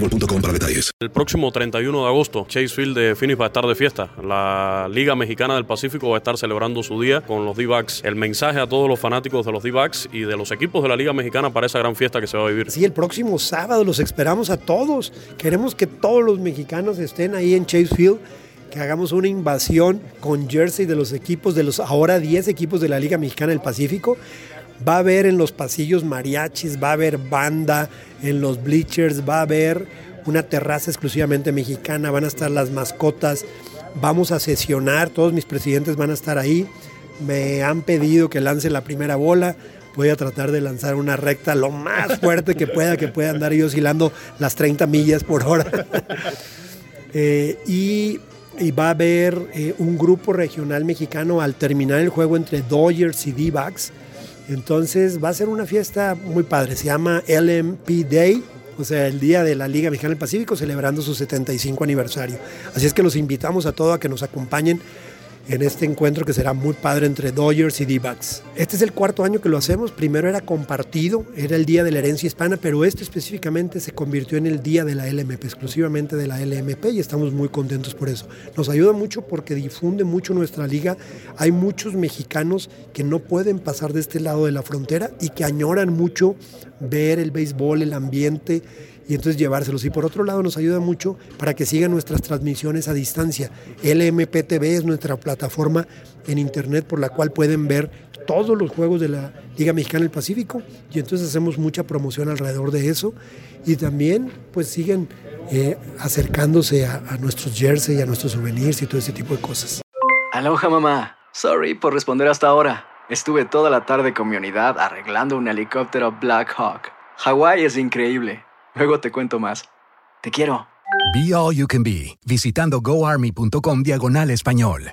boostmobile.com para detalles. El próximo 31 de agosto, Chase Field de Phoenix va a estar de fiesta. La Liga Mexicana del Pacífico va a estar celebrando su día con los D-Backs. El mensaje a todos los fanáticos de los D-Backs y de los equipos de la Liga Mexicana para esa gran fiesta que se va a vivir. Sí, el próximo sábado los esperamos a todos. Queremos que todos los mexicanos estén ahí en Chase Field, que hagamos una invasión con jersey de los equipos, de los ahora 10 equipos de la Liga Mexicana del Pacífico. Va a haber en los pasillos mariachis, va a haber banda, en los bleachers, va a haber una terraza exclusivamente mexicana, van a estar las mascotas, vamos a sesionar, todos mis presidentes van a estar ahí. Me han pedido que lance la primera bola. Voy a tratar de lanzar una recta lo más fuerte que pueda, que pueda andar yo oscilando las 30 millas por hora. Eh, y, y va a haber eh, un grupo regional mexicano al terminar el juego entre Dodgers y D-Backs. Entonces va a ser una fiesta muy padre. Se llama LMP Day, o sea, el día de la Liga Mexicana del Pacífico, celebrando su 75 aniversario. Así es que los invitamos a todos a que nos acompañen en este encuentro que será muy padre entre Dodgers y D-Backs. Este es el cuarto año que lo hacemos. Primero era compartido, era el Día de la Herencia Hispana, pero este específicamente se convirtió en el Día de la LMP, exclusivamente de la LMP, y estamos muy contentos por eso. Nos ayuda mucho porque difunde mucho nuestra liga. Hay muchos mexicanos que no pueden pasar de este lado de la frontera y que añoran mucho ver el béisbol, el ambiente y entonces llevárselos. Y por otro lado nos ayuda mucho para que sigan nuestras transmisiones a distancia. LMPTV es nuestra plataforma en internet por la cual pueden ver todos los juegos de la Liga Mexicana del Pacífico y entonces hacemos mucha promoción alrededor de eso y también pues siguen eh, acercándose a, nuestros jerseys, a nuestros souvenirs y todo ese tipo de cosas. Aloha mamá. Sorry por responder hasta ahora. Estuve toda la tarde con mi unidad arreglando un helicóptero Black Hawk. Hawái es increíble. Luego te cuento más. Te quiero. Be All You Can Be, visitando goarmy.com diagonal español.